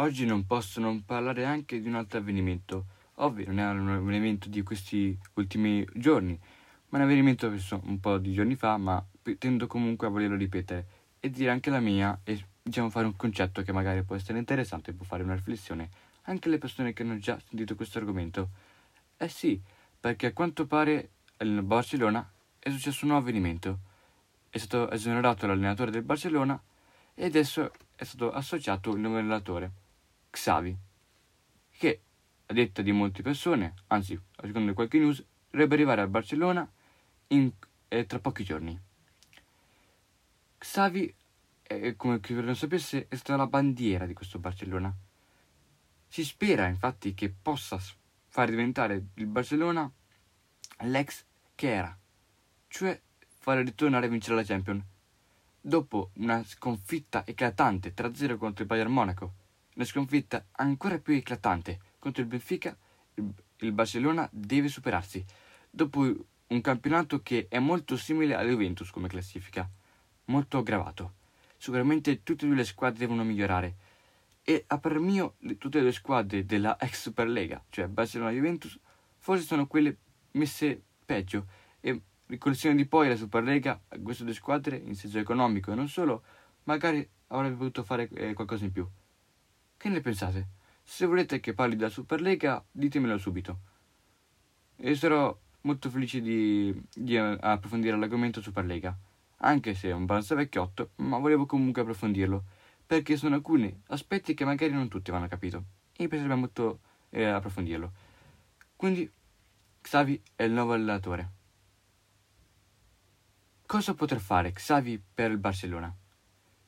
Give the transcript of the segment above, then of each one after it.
oggi non posso non parlare anche di un altro avvenimento. Ovvio, non è un avvenimento di questi ultimi giorni, ma è un avvenimento un po' di giorni fa, ma tendo comunque a volerlo ripetere e dire anche la mia e diciamo fare un concetto che magari può essere interessante può fare una riflessione anche alle persone che hanno già sentito questo argomento. Eh sì, perché a quanto pare nel Barcellona è successo un nuovo avvenimento. È stato esonerato l'allenatore del Barcellona e adesso è stato associato il nuovo allenatore, Xavi, che a detta di molte persone, anzi a seconda di qualche news, dovrebbe arrivare al Barcellona in, eh, tra pochi giorni. Xavi, eh, come chi non sapesse, è stata la bandiera di questo Barcellona. Si spera infatti che possa far diventare il Barcellona l'ex che era, cioè fare ritornare a vincere la Champions. Dopo una sconfitta eclatante 3-0 contro il Bayern Monaco, una sconfitta ancora più eclatante contro il Benfica, il, Barcellona deve superarsi. Dopo un campionato che è molto simile alla Juventus come classifica, molto aggravato. Sicuramente tutte e due le squadre devono migliorare. E a per mio, tutte le squadre della ex Superlega, cioè Barcellona e Juventus, forse sono quelle messe peggio. E ricorsione di poi la Superlega a queste due squadre, in senso economico e non solo, magari avrebbe potuto fare eh, qualcosa in più. Che ne pensate? Se volete che parli della Superlega, ditemelo subito. E sarò molto felice di, di approfondire l'argomento Superlega, anche se è un balzo vecchiotto, ma volevo comunque approfondirlo, perché sono alcuni aspetti che magari non tutti vanno capito, e mi piacerebbe molto eh, approfondirlo. Quindi, Xavi è il nuovo allenatore. Cosa potrà fare Xavi per il Barcellona?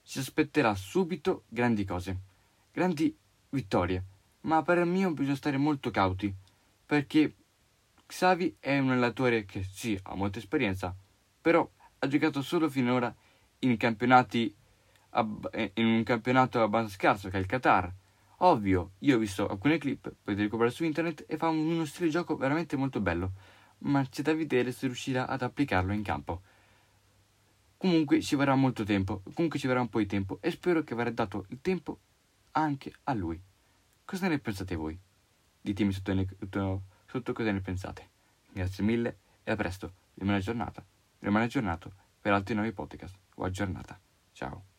Si aspetterà subito grandi cose, grandi vittorie, ma per il mio bisogna stare molto cauti, perché Xavi è un allenatore che sì, ha molta esperienza, però ha giocato solo finora in campionati in un campionato abbastanza scarso che è il Qatar. Ovvio, io ho visto alcune clip, potete recuperare su internet e fa uno stile di gioco veramente molto bello, ma c'è da vedere se riuscirà ad applicarlo in campo. Comunque ci vorrà molto tempo, comunque ci vorrà un po' di tempo e spero che avrà dato il tempo anche a lui. Cosa ne pensate voi? Ditemi sotto, sotto tutto cosa ne pensate. Grazie mille e a presto. Rimane aggiornata. Rimane aggiornato per altri nuovi podcast. Buona giornata. Ciao.